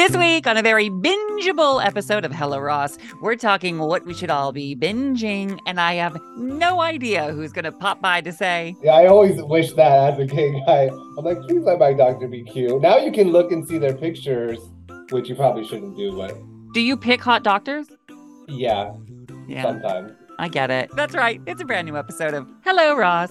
This week, on a very bingeable episode of Hello Ross, we're talking what we should all be binging, and I have no idea who's going to pop by to say. Yeah, I always wish that as a gay guy. I'm like, please let my doctor be cute. Now you can look and see their pictures, which you probably shouldn't do, but Do you pick hot doctors? yeah, Yeah, sometimes. I get it. That's right. It's a brand new episode of Hello Ross.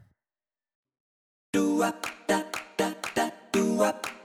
Do up, da, da, da, do up.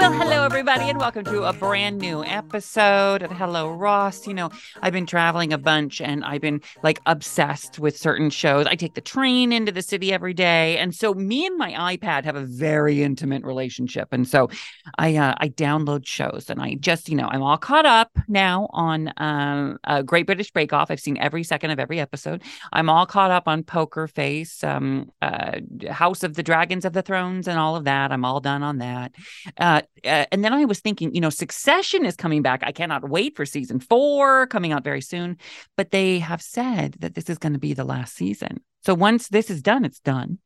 Well, hello, everybody, and welcome to a brand new episode of Hello Ross. You know, I've been traveling a bunch and I've been like obsessed with certain shows. I take the train into the city every day. And so, me and my iPad have a very intimate relationship. And so, I uh, I download shows and I just, you know, I'm all caught up now on um, Great British Bake Off. I've seen every second of every episode. I'm all caught up on Poker Face, um, uh, House of the Dragons of the Thrones, and all of that. I'm all done on that. Uh, uh, and then I was thinking, you know, Succession is coming back. I cannot wait for season four coming out very soon. But they have said that this is going to be the last season. So once this is done, it's done.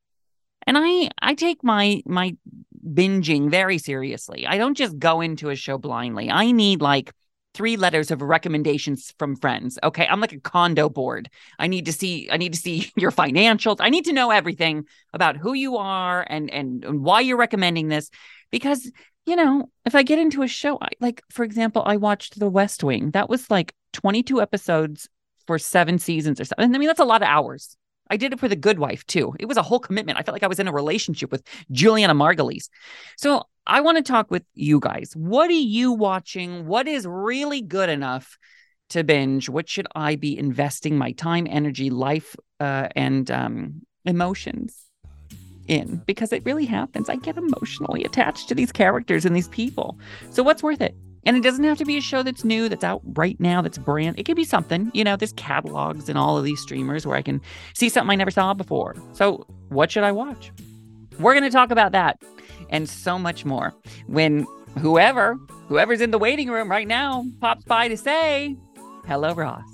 And I I take my my binging very seriously. I don't just go into a show blindly. I need like three letters of recommendations from friends. Okay, I'm like a condo board. I need to see I need to see your financials. I need to know everything about who you are and and, and why you're recommending this because you know, if I get into a show, I, like for example, I watched The West Wing. That was like 22 episodes for seven seasons or something. I mean, that's a lot of hours. I did it for The Good Wife too. It was a whole commitment. I felt like I was in a relationship with Julianna Margulies. So I want to talk with you guys. What are you watching? What is really good enough to binge? What should I be investing my time, energy, life, uh, and um, emotions? In because it really happens. I get emotionally attached to these characters and these people. So what's worth it? And it doesn't have to be a show that's new, that's out right now, that's brand. It could be something, you know, there's catalogs and all of these streamers where I can see something I never saw before. So what should I watch? We're going to talk about that and so much more when whoever, whoever's in the waiting room right now pops by to say, hello, Ross.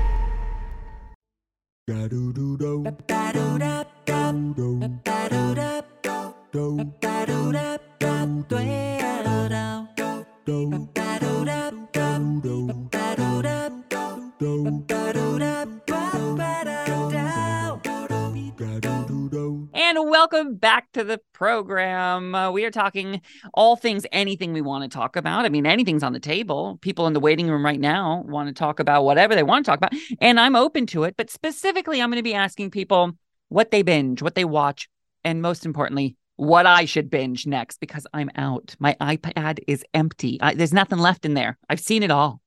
And welcome back to the program. Uh, we are talking all things, anything we want to talk about. I mean, anything's on the table. People in the waiting room right now want to talk about whatever they want to talk about, and I'm open to it. But specifically, I'm going to be asking people what they binge, what they watch, and most importantly, what I should binge next because I'm out. My iPad is empty. I, there's nothing left in there. I've seen it all.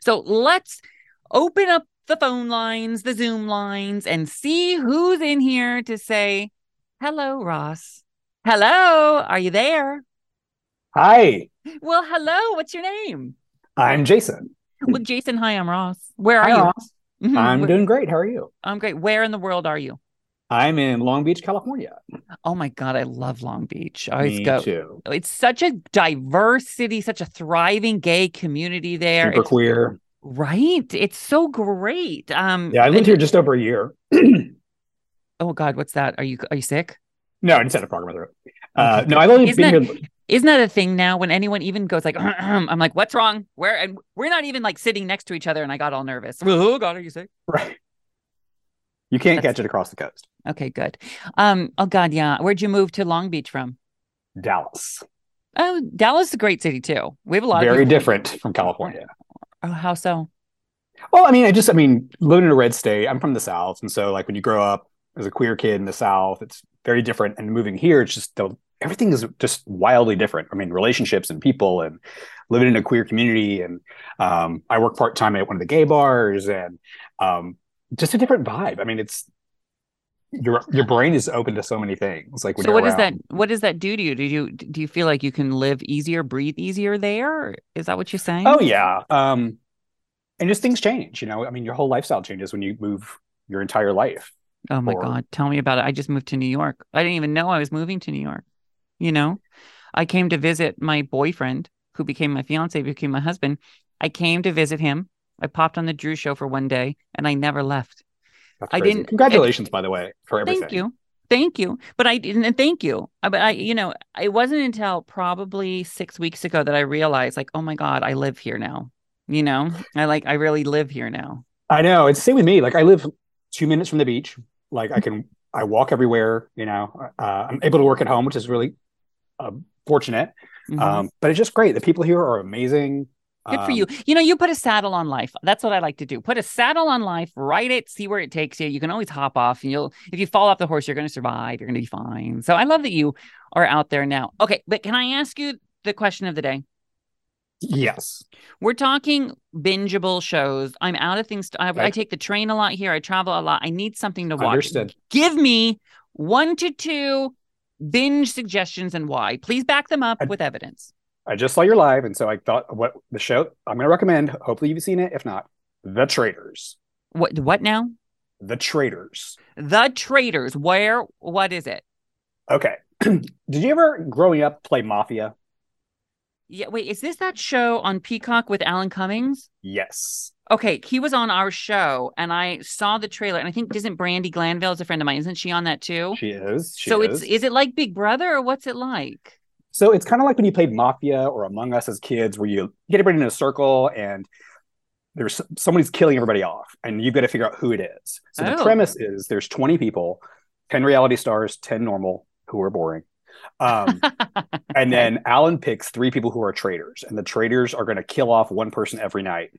So let's open up the phone lines, the Zoom lines, and see who's in here to say, hello, Ross. Hello, are you there? Hi, Well, hello, what's your name? I'm Jason. Well, Jason, hi, I'm Ross. Where are Hi, you? Ross. Mhm, I'm doing great. How are you? I'm great. Where in the world are you? I'm in Long Beach, California. Oh my God, I love Long Beach. I always Me go. too. It's such a diverse city, such a thriving gay community there. Super It's- queer. right. It's so great. Um, Yeah, I lived and- here just over a year. Oh God, what's that? Are you are you sick? no, I just had a frog in my throat. Uh, Okay. no, I've only Isn't been that- here. Isn't that a thing now? When anyone even goes like, I'm like, what's wrong? Where? And we're not even like sitting next to each other, and I got all nervous. Oh God, are you sick? Right. You can't That's- catch it across the coast. Okay, good. Um, oh God, yeah. Where'd you move to Long Beach from? Dallas. Oh, Dallas is a great city too. We have a lot of Very people- different from California. Oh, how so? Well, I mean, I just, I mean, living in a red state, I'm from the South. And so, like, when you grow up as a queer kid in the South, it's very different. And moving here, it's just the, everything is just wildly different. I mean, relationships and people and living in a queer community. And um, I work part time at one of the gay bars and um, just a different vibe. I mean, it's, your your brain is open to so many things. Like when So what does that what does that do to you? Do you do you feel like you can live easier, breathe easier there? Is that what you're saying? Oh yeah. Um, and just things change, you know. I mean, your whole lifestyle changes when you move your entire life. Oh my or- God. Tell me about it. I just moved to New York. I didn't even know I was moving to New York. You know, I came to visit my boyfriend who became my fiance, became my husband. I came to visit him. I popped on the Drew show for one day and I never left. I didn't- Congratulations, by the way, for everything. Thank you. Thank you. But I didn't thank you. Uh, But I, you know, it wasn't until probably six weeks ago that I realized, like, oh my God, I live here now. You know, I like, I really live here now. I know. It's the same with me. Like I live two minutes from the beach. Like I can, I walk everywhere. You know, uh, I'm able to work at home, which is really uh, fortunate. Mhm. Um, but it's just great. The people here are amazing. Good for Um, you. You know, you put a saddle on life. That's what I like to do. Put a saddle on life, ride it, see where it takes you. You can always hop off and you'll if you fall off the horse, you're gonna survive. You're gonna be fine. So I love that you are out there now. Okay, but can I ask you the question of the day? Yes. We're talking bingeable shows. I'm out of things. To, I, I take the train a lot here. I travel a lot. I need something to watch. Understood. Give me one to two binge suggestions and why. Please back them up I- with evidence. I just saw your live, and so I thought what the show I'm going to recommend. Hopefully, you've seen it. If not, The Traitors. What? What now? The Traitors. The Traitors. Where? What is it? Okay. Did you ever, growing up, play Mafia? Yeah. Wait. Is this that show on Peacock with Alan Cummings? Yes. Okay, he was on our show, and I saw the trailer, and I think isn't Brandi Glanville is a friend of mine? Isn't she on that too? She is. She so is. it's is it like Big Brother or what's it like? So it's kind of like when you played Mafia or Among Us as kids, where you get everybody in a circle and there's somebody's killing everybody off, and you've got to figure out who it is. So the Oh. premise is there's 20 people, 10 reality stars, 10 normal who are boring. Um, and then Alan picks three people who are traitors, and the traitors are going to kill off one person every night.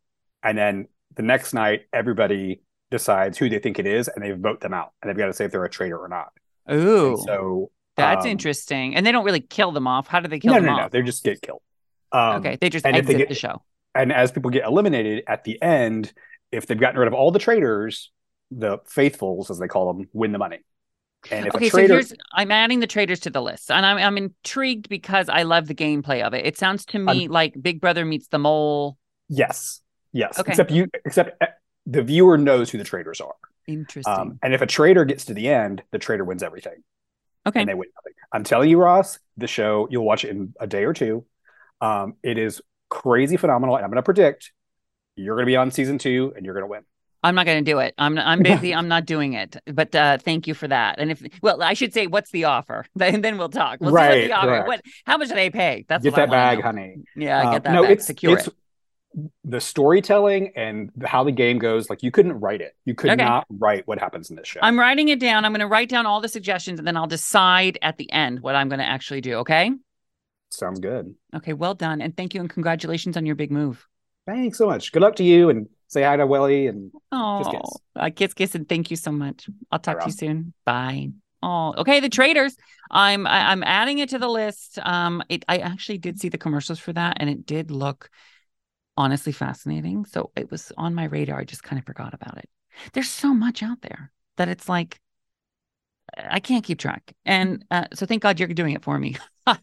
And then the next night, everybody decides who they think it is, and they vote them out, and they've got to say if they're a traitor or not. And Ooh, so that's um, interesting. And they don't really kill them off. How do they kill No, them no, no. no, They just get killed. Um, okay, they just and if they exit get- the show. and as people get eliminated at the end, if they've gotten rid of all the traitors, the faithfuls, as they call them, win the money. And if Okay, a so here's I'm adding the Traitors to the list, and I'm I'm intrigued because I love the gameplay of it. It sounds to me like Big Brother meets the Mole. yes, yes, Okay. except you, except uh, the viewer knows who the traders are. Interesting. Um, and if a trader gets to the end, the trader wins everything, okay, and they win nothing. I'm telling you, Ross, the show you'll watch it in a day or two. Um, it is crazy phenomenal, and I'm going to predict you're going to be on season two, and you're going to win. I'm not going to do it. I'm I'm busy. I'm not doing it. But uh, thank you for that. And if well, I should say, what's the offer? Then then we'll talk. We'll Right, what the offer. What? How much do they pay? That's get that bag, honey. Yeah, Um, get that no, bag. it's Secure it's it. the storytelling and how the game goes. Like you couldn't write it. You could Okay. not write what happens in this show. I'm writing it down. I'm going to write down all the suggestions, and then I'll decide at the end what I'm going to actually do. Okay. Sounds good. Okay. Well done, and thank you, and congratulations on your big move. Thanks so much. Good luck to you, and say hi to Willie And Oh, kiss. Uh, kiss, kiss, and thank you so much. I'll talk to you soon. Bye. Oh, okay. The Traitors. I'm I, I'm adding it to the list. Um, it I actually did see the commercials for that, and it did look honestly fascinating. So it was on my radar. I just kind of forgot about it. There's so much out there that it's like I can't keep track. And uh, so thank God you're doing it for me. All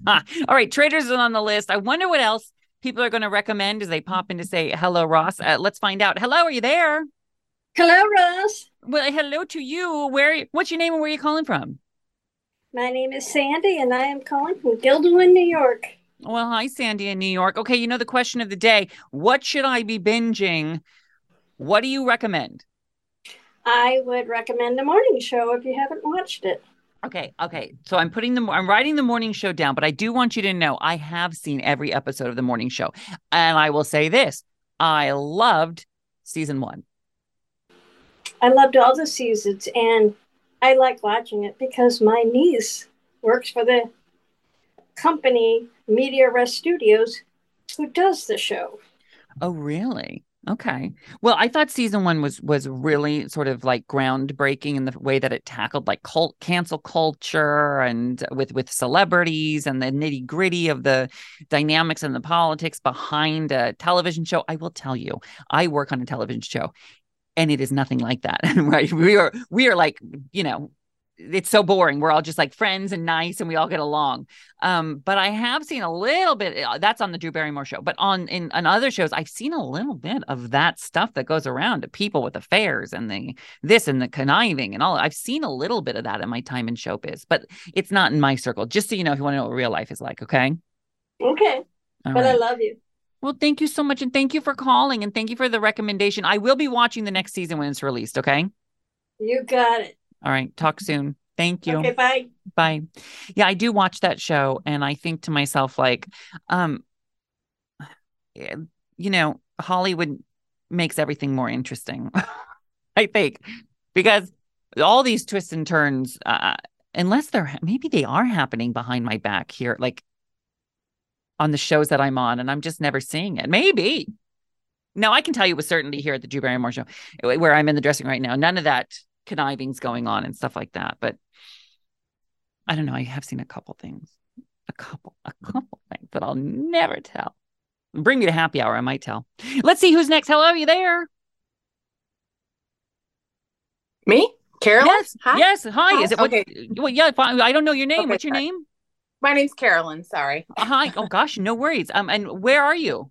right, Traitors is on the list. I wonder what else people are going to recommend as they pop in to say hello, Ross. Uh, let's find out. Hello, are you there? Hello, Ross. Well, hello to you. Where? What's your name and where are you calling from? My name is Sandy, and I am calling from Guilderland, New York. Well, hi, Sandy in New York. Okay, you know the question of the day: What should I be binging? What do you recommend? I would recommend the morning show if you haven't watched it. Okay, okay. So I'm putting the I'm writing the morning show down, but I do want you to know I have seen every episode of the morning show. And I will say this. I loved season 1. I loved all the seasons and I like watching it because my niece works for the company Media Res Studios who does the show. Oh, really? Okay. Well, I thought season one was was really sort of like groundbreaking in the way that it tackled like cult cancel culture and with with celebrities and the nitty gritty of the dynamics and the politics behind a television show. I will tell you, I work on a television show, and it is nothing like that. right? We are we are like you know it's so boring. We're all just like friends and nice and we all get along. Um, but I have seen a little bit uh, that's on the Drew Barrymore show, but on in on other shows, I've seen a little bit of that stuff that goes around to people with affairs and the this and the conniving and all. I've seen a little bit of that in my time in showbiz, but it's not in my circle. Just so you know, if you want to know what real life is like, okay? Okay. All but right. I love you. Well, thank you so much. And thank you for calling and thank you for the recommendation. I will be watching the next season when it's released. Okay. You got it. All right. Talk soon. Thank you. Okay, bye. Bye. Yeah, I do watch that show and I think to myself, like, um, eh, you know, Hollywood makes everything more interesting. I think because all these twists and turns, uh, unless they're maybe they are happening behind my back here, like on the shows that I'm on, and I'm just never seeing it. Maybe. Now I can tell you with certainty here at the Drew Barrymore show, eh, where I'm in the dressing right now, none of that conniving's going on and stuff like that. But I don't know. I have seen a couple things, a couple, a couple things that I'll never tell. Bring me to happy hour. I might tell. Let's see who's next. Hello, are you there? Me? Carolyn? Yes. Hi. Yes. Hi. Hi. Is it what? Okay. Well, yeah. I don't know your name. Okay, What's your sorry. name? My name's Carolyn. Sorry. Uh, Hi. Oh gosh, no worries. Um, and where are you?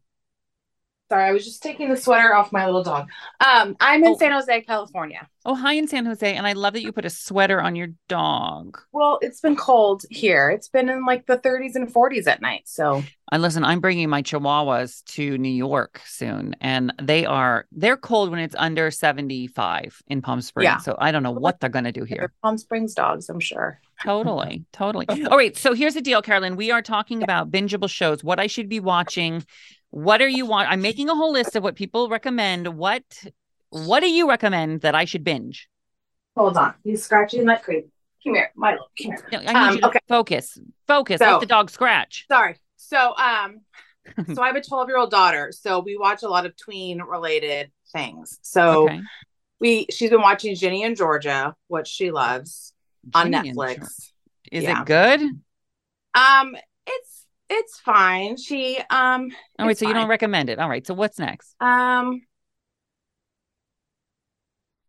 Sorry, I was just taking the sweater off my little dog. Um, I'm in Oh. San Jose, California. Oh, hi in San Jose, and I love that you put a sweater on your dog. Well, it's been cold here. It's been in like the 30s and 40s at night. So And listen, I'm bringing my Chihuahuas to New York soon, and they are they're cold when it's under 75 in Palm Springs. Yeah. So I don't know what they're gonna do here. they're Palm Springs dogs, I'm sure. Totally, totally. All right, so here's the deal, Carolyn. We are talking about bingeable shows. What I should be watching. What are you want? I'm making a whole list of what people recommend. What what do you recommend that I should binge? Hold on. He's scratching like crazy. Come here, Milo. Come here. No, I need Um, you to okay. focus. Focus. So- Let the dog scratch. Sorry. So, um, so I have a 12 year old daughter. So we watch a lot of tween related things. So Okay. we, she's been watching Ginny and Georgia, which she loves on Ginny and Netflix. Is Yeah. it good? Um, it's it's fine. She um All right, It's so you don't recommend it. All right, so what's next? um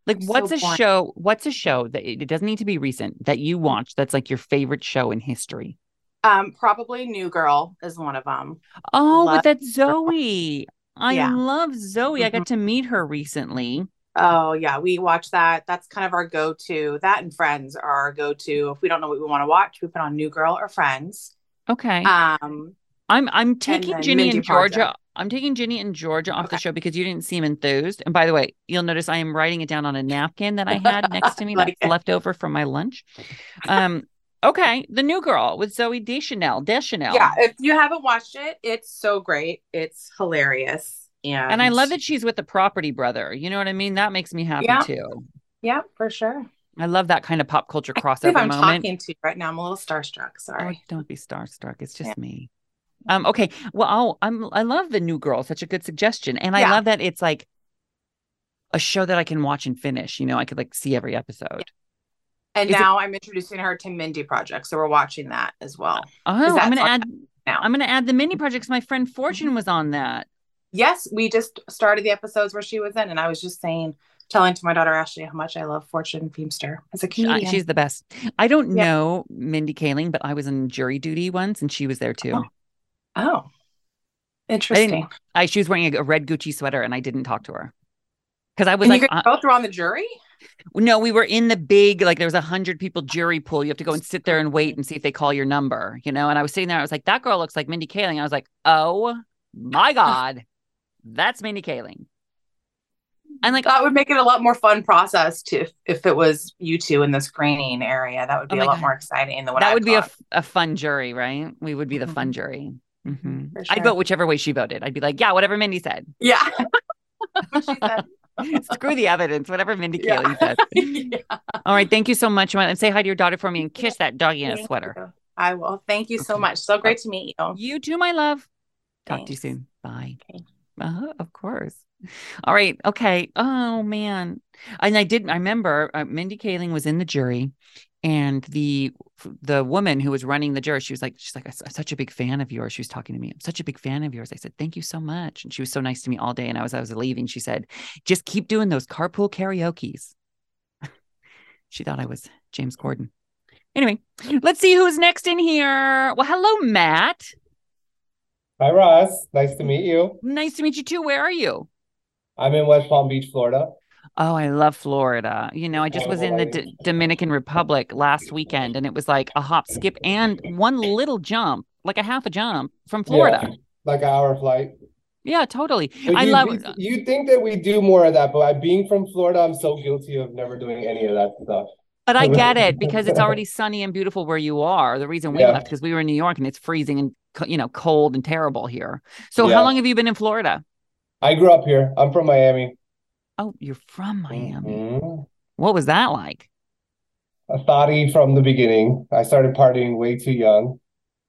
Like, I'm what's so a blank. show? What's a show that it doesn't need to be recent that you watch that's like your favorite show in history? um probably New Girl is one of them. Oh, Love but that's Zooey. I Yeah. love Zooey. I got Mhm. to meet her recently. Oh yeah, we watch that. That's kind of our go-to. That and Friends are our go-to. If we don't know what we want to watch, we put on New Girl or Friends. Okay. Um I'm I'm taking Ginny Mindy and Georgia. Project. I'm taking Ginny and Georgia off the show because you didn't seem enthused. And by the way, you'll notice I am writing it down on a napkin that I had next to me Like that's it. left over from my lunch. Um, okay, the new girl with Zooey Deschanel. Deschanel. yeah, if you haven't watched it, it's so great. It's hilarious. And And I love that she's with the property brother. You know what I mean? That makes me happy Yeah. too. Yeah, for sure. I love that kind of pop culture I crossover I'm moment. talking to you right now. I'm a little starstruck. Oh, Sorry. don't be starstruck. It's just Yeah. me. Um, okay. Well, I'll, I'm I love the new girl. Such a good suggestion. And I Yeah. love that it's like a show that I can watch and finish. You know, I could like see every episode. And Is it- now I'm introducing her to Mindy Project, so we're watching that as well. Oh, I'm gonna add now. I'm gonna add the Mindy Projects. My friend Fortune was on that. Yes, we just started the episodes where she was in, and I was just saying, telling to my daughter Ashley how much I love Fortune Feimster as a comedian. she's the best. I don't Yeah. know Mindy Kaling, but I was in jury duty once and she was there too. oh, interesting. I she was wearing a, a red Gucci sweater and I didn't talk to her. Because I was And you like, uh, both were on the jury. no, we were in the big, like there was a hundred people jury pool. You have to go and sit there and wait and see if they call your number, you know? And I was sitting there, I was like, that girl looks like Mindy Kaling. I was like, oh my God, that's Mindy Kaling. And like that would make it a lot more fun process to if, if it was you two in the screening area. That would be Oh a lot God. more exciting than what that I would be a, a fun jury, right? We would be the fun Mhm. jury. hmm For I'd vote whichever way she voted. I'd be like, yeah, whatever Mindy said. yeah. Said. Screw the evidence, whatever Mindy Yeah. Kaling said. Yeah. All right. Thank you so much. And say hi to your daughter for me and kiss that doggy in a sweater. you. I will. Thank you so Okay. much. So great to meet you. You too, my love. Talk to you soon. Bye. Okay. Uh-huh, of course. All right. Okay. Oh man. And I did. I remember uh, Mindy Kaling was in the jury, and the the woman who was running the jury, she was like, she's like, I'm such a big fan of yours. She was talking to me. I'm such a big fan of yours. I said, thank you so much. And she was so nice to me all day. And I was I was leaving. She said, just keep doing those carpool karaoke's. she thought I was James Corden. Anyway, let's see who's next in here. Well, hello, Matt. Hi, Ross. Nice to meet you. Nice to meet you too. Where are you? I'm in West Palm Beach, Florida. Oh, I love Florida. You know, I just was in the. D- Dominican Republic last weekend and it was like a hop, skip, and one little jump, like a half a jump from Florida. Yeah, like an hour flight. Yeah, totally. But I you, love you, you think that we do more of that, but I, being from Florida, I'm so guilty of never doing any of that stuff. But I get it because it's already sunny and beautiful where you are. The reason we Yeah. left because we were in New York and it's freezing and you know, cold and terrible here. So Yeah. how long have you been in Florida? I grew up here. I'm from Miami. Oh, you're from Miami. Mhm. What was that like? A thotty from the beginning. I started partying way too young.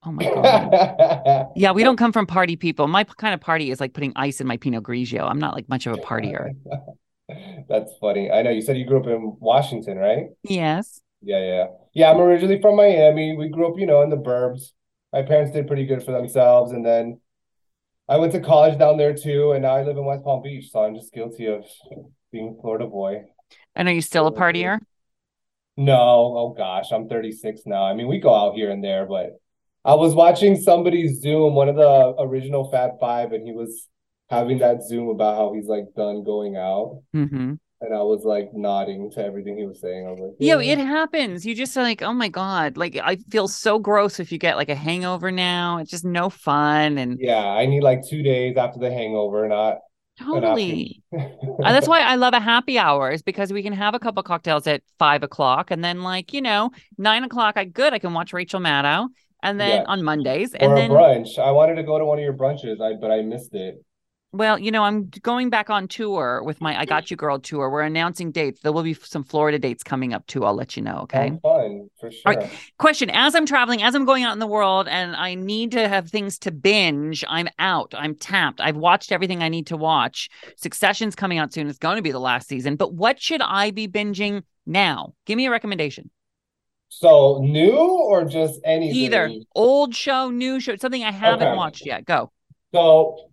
Oh my god. Yeah, we don't come from party people. My kind of party is like putting ice in my Pinot Grigio. I'm not like much of a partier. That's funny. I know you said you grew up in Washington, right? Yes. Yeah, yeah. Yeah, I'm originally from Miami. We grew up, you know, in the burbs. My parents did pretty good for themselves, and then I went to college down there too, and now I live in West Palm Beach, so I'm just guilty of being a Florida boy. And are you still a partier? No, oh gosh, I'm 36 now. I mean, we go out here and there, but I was watching somebody's Zoom, one of the original Fab Five, and he was having that Zoom about how he's like done going out. Mm-hmm. And I was like nodding to everything he was saying. I was like, Yeah, "Yeah." it happens. You just like, oh my God. Like I feel so gross if you get like a hangover now. It's just no fun. And Yeah, I need like two days after the hangover, not totally. Uh, that's why I love a happy hour is because we can have a couple cocktails at five o'clock and then like, you know, nine o'clock, I good. I can watch Rachel Maddow and then Yeah. on Mondays. or And a then brunch. I wanted to go to one of your brunches, I but I missed it. Well, you know, I'm going back on tour with my I mm-hmm. Got You Girl tour. We're announcing dates. There will be some Florida dates coming up too. I'll let you know. Okay. Oh, fun for sure. All right. Question As I'm traveling, as I'm going out in the world, and I need to have things to binge, I'm out. I'm tapped. I've watched everything I need to watch. Succession's coming out soon. It's going to be the last season. But what should I be binging now? Give me a recommendation. So new or just anything? Either old show, new show, something I haven't Okay. watched yet. Go. So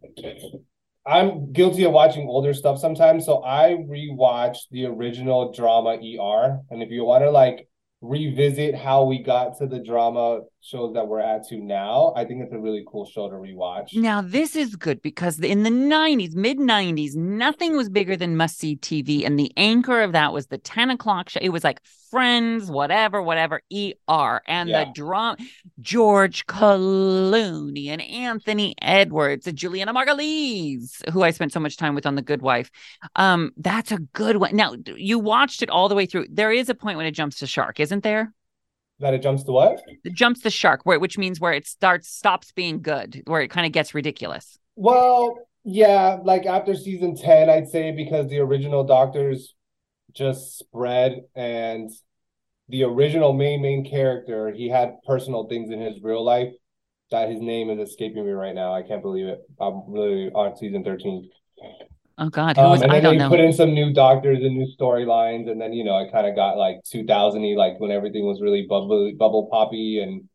I'm guilty of watching older stuff sometimes. So I rewatch the original drama ER. And if you want to like revisit how we got to the drama shows that we're at to now, I think it's a really cool show to rewatch. Now, this is good because in the 90s, mid 90s, nothing was bigger than must see TV. And the anchor of that was the 10 o'clock show. It was like Friends, whatever, whatever, ER. And Yeah. the drama, George Clooney and Anthony Edwards and Julianna Margulies, who I spent so much time with on The Good Wife. Um, That's a good one. Now, you watched it all the way through. There is a point when it jumps to shark, isn't there? That it jumps to what? It jumps the shark, where, which means where it starts, stops being good, where it kind of gets ridiculous. Well, yeah, like after season 10, I'd say because the original Doctors just spread and the original main main character, he had personal things in his real life that his name is escaping me right now. I can't believe it. I'm really on season 13. Oh God, who Um, was and I then don't they know. put in some new doctors and new storylines, and then you know it kind of got like 2000y, like when everything was really bubble bubble poppy and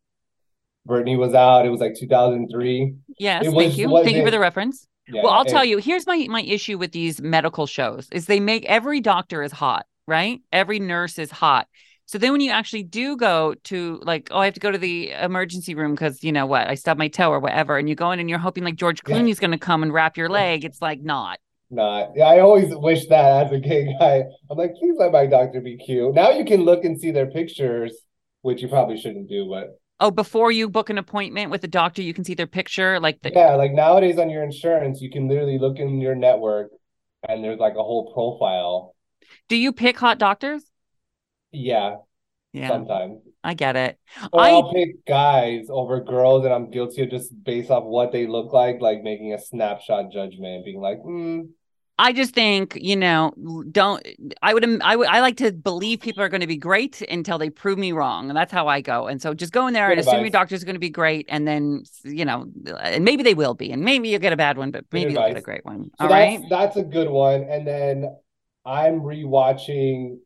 Britney was out. It was like 2003. Yes, It thank you. was Thank you for the reference. Yeah, well, I'll and- tell you, here's my my issue with these medical shows is they make every doctor is hot, right? Every nurse is hot. So then when you actually do go to like, oh, I have to go to the emergency room because you know what, I stubbed my toe or whatever, and you go in and you're hoping like George Yeah. Clooney's gonna come and wrap your leg. It's like not. Not. Yeah, I always wish that as a gay guy. I'm like, please let my doctor be cute. Now you can look and see their pictures, which you probably shouldn't do, but Oh, before you book an appointment with a doctor, you can see their picture. Like the yeah, like nowadays on your insurance, you can literally look in your network and there's like a whole profile. Do you pick hot doctors? Yeah, Yeah, sometimes. I get it. Or I I'll pick guys over girls, and I'm guilty of just based off what they look like, like making a snapshot judgment, being like, mm, I just think, you know, don't I would I would I like to believe people are going to be great until they prove me wrong. And that's how I go. And so just go in there Good and assume your advice. doctor's going to be great and then, you know, and maybe they will be and maybe you'll get a bad one, but maybe you'll get a great one. So All that's right? that's a good one. And then I'm rewatching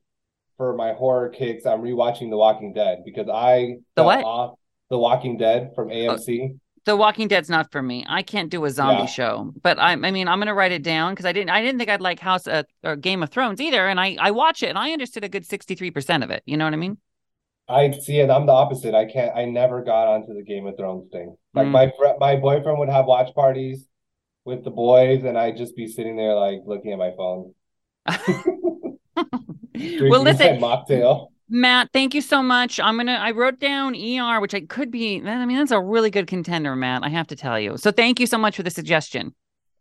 for my horror kicks. I'm rewatching The Walking Dead because I The what? off The Walking Dead from oh, AMC. The Walking Dead's not for me. I can't do a zombie Yeah. show, but I, I mean, I'm going to write it down because I didn't, I didn't think I'd like House uh, or Game of Thrones either. And I, I watch it and I understood a good 63% of it. You know what I mean? I see it. I'm the opposite. I can't. I never got onto the Game of Thrones thing. Like Mm. my fr- my boyfriend would have watch parties with the boys, and I'd just be sitting there like looking at my phone, well, listen, mocktail. Matt, thank you so much. I'm gonna. I wrote down ER, which I could be. I mean, that's a really good contender, Matt. I have to tell you. So thank you so much for the suggestion.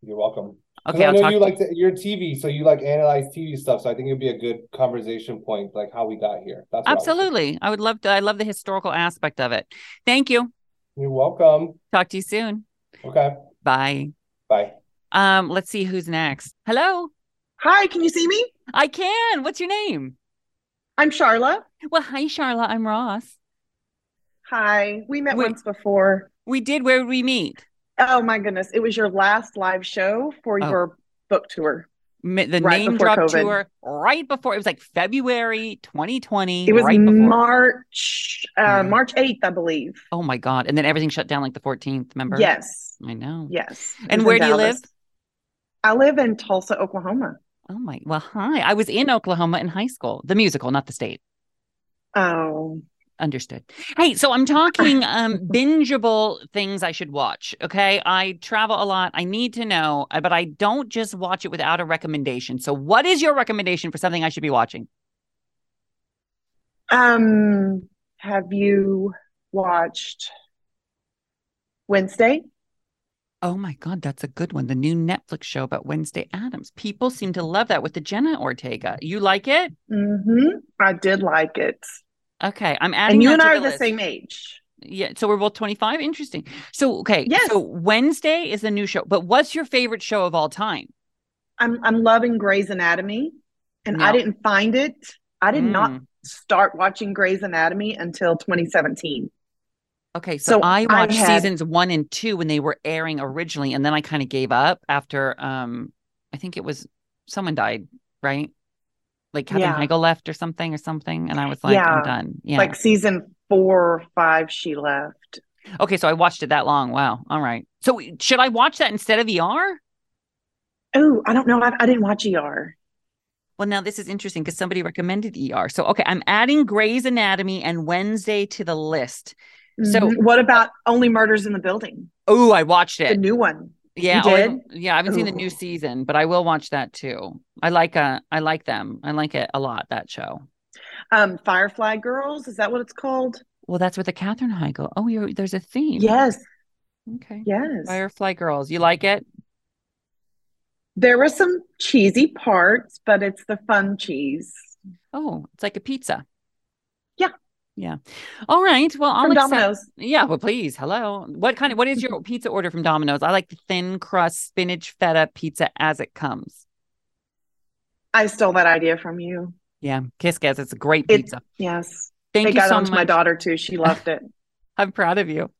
You're welcome. Okay, I I'll know talk. you like to, your TV, so you like analyze TV stuff. So I think it'd be a good conversation point, like how we got here. That's what I. Absolutely, I would love to. I love the historical aspect of it. Thank you. You're welcome. Talk to you soon. Okay, Bye. bye. Um, let's see who's next. Hello, Hi, can you see me? I can. What's your name? I'm Charla. Well, hi, Charlotte. I'm Ross. Hi. We met Wait. once before. We did. Where did we meet? Oh my goodness. It was your last live show for Oh. your book tour. The Right name drop COVID. tour right before it was like February 2020. It was right. March uh Yeah. March 8th, I believe. Oh my god! And then everything shut down like the 14th. Remember? Yes. I know. Yes. And where do you live? I live in Tulsa, Oklahoma. Oh my. Well, hi. I was in Oklahoma in high school. The musical, not the state. Oh. Understood. Hey, so I'm talking um bingeable things I should watch. Okay. I travel a lot. I need to know, uh, but I don't just watch it without a recommendation. So what is your recommendation for something I should be watching? Um have you watched Wednesday? Oh my God, that's a good one. The new Netflix show about Wednesday Addams. People seem to love that with the Jenna Ortega. You like it? Mm-hmm. I did like it. Okay. I'm adding And you and I are the list. same age. Yeah, so we're both 25. Interesting. So, okay. Yes. So Wednesday is the new show, but what's your favorite show of all time? I'm I'm loving Grey's Anatomy, and I didn't find it. I did not Mm. start watching Grey's Anatomy until 2017. Okay, so, So I I watched had- seasons one and two when they were airing originally, and then I kind of gave up after um I think it was someone died, right? Like Kevin Yeah. Heigl left or something or something, and I was like, Yeah. I'm done. Yeah. Like season four or five, she left. okay, so I watched it that long. Wow. All right. So should I watch that instead of ER? Oh, I don't know. I, I didn't watch ER. Well, now this is interesting because somebody recommended ER. So okay, I'm adding Grey's Anatomy and Wednesday to the list. So- Mhm. what about Only Murders in the Building? Oh, I watched it. The new one. Yeah, You I- yeah, I haven't seen the new season, but I will watch that too. I like uh I like them. I like it a lot, that show. Um, Firefly Girls, is that what it's called? Well, that's with the Katherine Heigl. Oh, you're there's a theme. Yes, Okay. yes. Firefly Girls. You like it? There were some cheesy parts, but it's the fun cheese. Oh, it's like a pizza. Yeah. All right. Well, I'll From accept- Domino's. Yeah, well, please. Hello. What kind of what is your pizza order from Domino's? I like the thin crust spinach feta pizza as it comes. I stole that idea from you. Yeah, kiss kiss. It's a great It- pizza. Yes. Thank They you got so on to my daughter too. She loved it. I'm proud of you.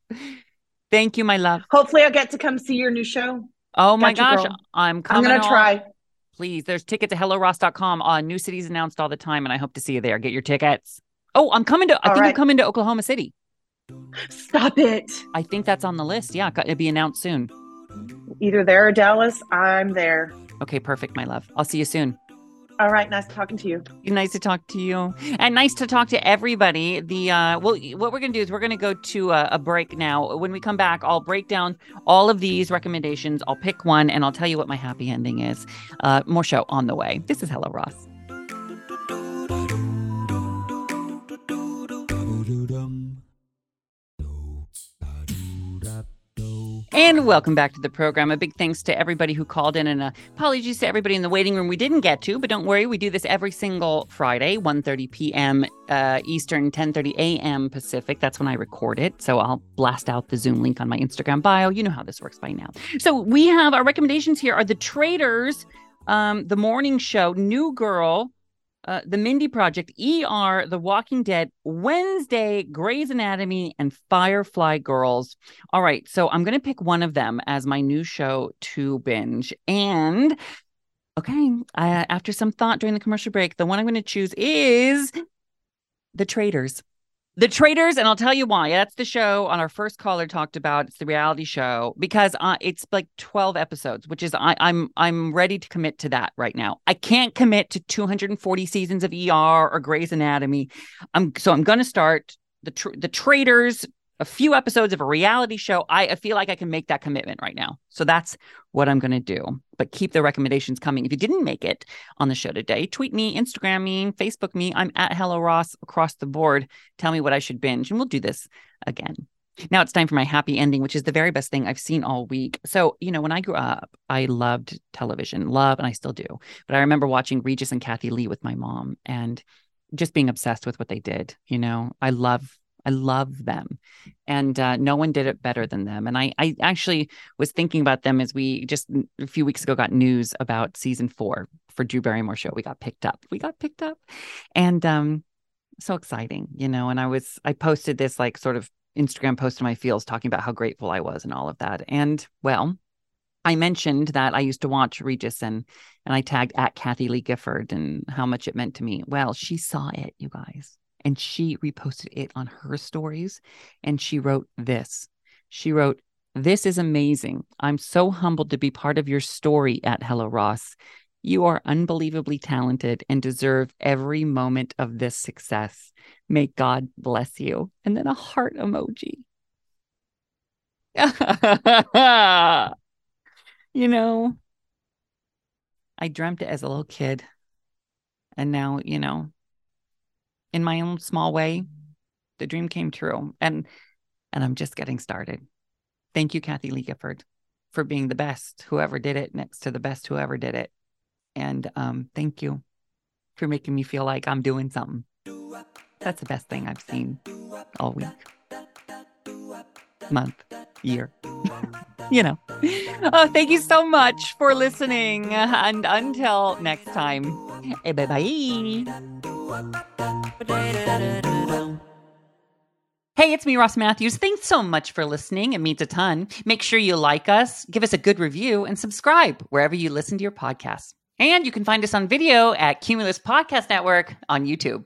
Thank you, my love. Hopefully, I'll get to come see your new show. Oh my gosh, girl. I'm I'm gonna on. try. Please, there's tickets at helloross.com. Uh, new cities announced all the time, and I hope to see you there. Get your tickets. Oh, I'm coming to. I All think I'm coming to Oklahoma City. Stop it. I think that's on the list. Yeah, it'll be announced soon. Either there or Dallas. I'm there. Okay, perfect, my love. I'll see you soon. All right. Nice talking to you. Nice to talk to you, and nice to talk to everybody. The uh, well, what we're gonna do is we're gonna go to a, a break now. When we come back, I'll break down all of these recommendations. I'll pick one, and I'll tell you what my happy ending is. Uh, more show on the way. This is Hello Ross. And welcome back to the program. A big thanks to everybody who called in and apologies to everybody in the waiting room we didn't get to, but don't worry, we do this every single Friday, 1.30 p.m. Uh, Eastern, 10.30 a.m. Pacific. That's when I record it. So I'll blast out the Zoom link on my Instagram bio. You know how this works by now. So we have our recommendations here are The Traitors, um, The Morning Show, New Girl, uh, The Mindy Project, ER, The Walking Dead, Wednesday, Grey's Anatomy, and Firefly Girls. All right, so I'm going to pick one of them as my new show to binge. And okay, after some thought during the commercial break, the one I'm going to choose is The Traitors. The Traitors, and I'll tell you why. That's the show on our first caller talked about. It's the reality show because uh, it's like twelve episodes, which is I, I'm I'm ready to commit to that right now. I can't commit to 240 seasons of ER or Grey's Anatomy. I'm so I'm going to start the tr- the Traitors a few episodes of a reality show, I, I feel like I can make that commitment right now. So that's what I'm going to do. But keep the recommendations coming. If you didn't make it on the show today, tweet me, Instagram me, Facebook me. I'm at Hello Ross across the board. Tell me what I should binge, and we'll do this again. Now it's time for my happy ending, which is the very best thing I've seen all week. So, you know, when I grew up, I loved television, love, and I still do. But I remember watching Regis and Kathie Lee with my mom and just being obsessed with what they did. You know, I love I love them. And uh, no one did it better than them. And I, I actually was thinking about them as we just a few weeks ago got news about season four for Drew Barrymore show. We got picked up. We got picked up. And um, so exciting, you know. And I was, I posted this like sort of Instagram post to my feels talking about how grateful I was and all of that. And well, I mentioned that I used to watch Regis and and I tagged at Kathie Lee Gifford and how much it meant to me. Well, she saw it, you guys and she reposted it on her stories and she wrote this. She wrote, This is amazing. I'm so humbled to be part of your story at Hello Ross. You are unbelievably talented and deserve every moment of this success. May God bless you. And then a heart emoji. you know, I dreamt it as a little kid. And now, you know, in my own small way, the dream came true. And and I'm just getting started. Thank you, Kathie Lee Gifford, for being the best whoever did it next to the best whoever did it. And um, thank you for making me feel like I'm doing something. That's the best thing I've seen all week, month, year. you know. Oh, thank you so much for listening. And until next time, bye bye. Hey, it's me, Ross Mathews. Thanks so much for listening. It means a ton. Make sure you like us, give us a good review, and subscribe wherever you listen to your podcasts. And you can find us on video at Cumulus Podcast Network on YouTube.